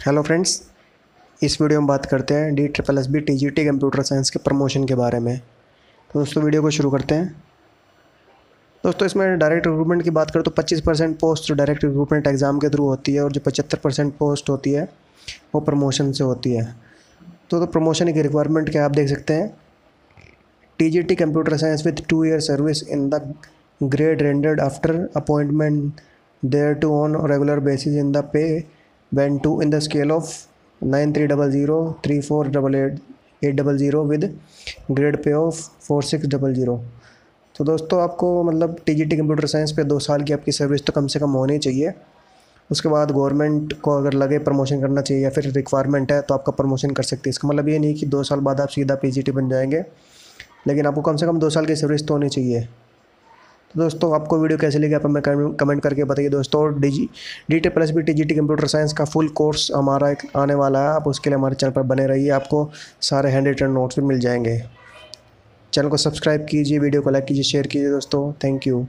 Hello friends इस video में बात करते हैं D triple S B T G T computer science के प्रमोशन के बारे में। तो दोस्तों वीडियो को शुरू करते हैं। दोस्तों इसमें डायरेक्ट रिक्रूटमेंट की बात करें तो 25 percent post direct recruitment exam के थ्रू होती है और जो 75 परसेंट पोस्ट होती है वो प्रमोशन से होती है। तो, तो प्रमोशन की रिक्वायरमेंट क्या आप देख सकते हैं। T G T computer science with two year service in the grade rendered after appointment thereto on regular basis in the pay went to in the scale of 9300 3488 800 with grade pay of four six double zero तो दोस्तों, आपको मतलब T G T computer science पे दो साल की आपकी service तो कम से कम होनी चाहिए। उसके बाद गवर्नमेंट को अगर लगे प्रमोशन करना चाहिए या फिर रिक्वायरमेंट है तो आपका प्रमोशन कर सकती है। इसका मतलब ये नहीं कि दो साल बाद आप सीधा पी जी टी बन जाएँगे। लेकिन आपको कम से कम दो साल की सर्विस तो होनी चाहिए। तो दोस्तों, आपको वीडियो कैसे लगी आप हमें कमेंट करके बताइए दोस्तों। और D G D T plus B T G T computer science का फुल कोर्स हमारा एक आने वाला है। आप उसके लिए हमारे चैनल पर बने रहिए। आपको सारे हैंड रिटर्न नोट्स भी मिल जाएँगे। चैनल को सब्सक्राइब कीजिए, वीडियो को लाइक कीजिए, शेयर कीजिए दोस्तों। Thank you.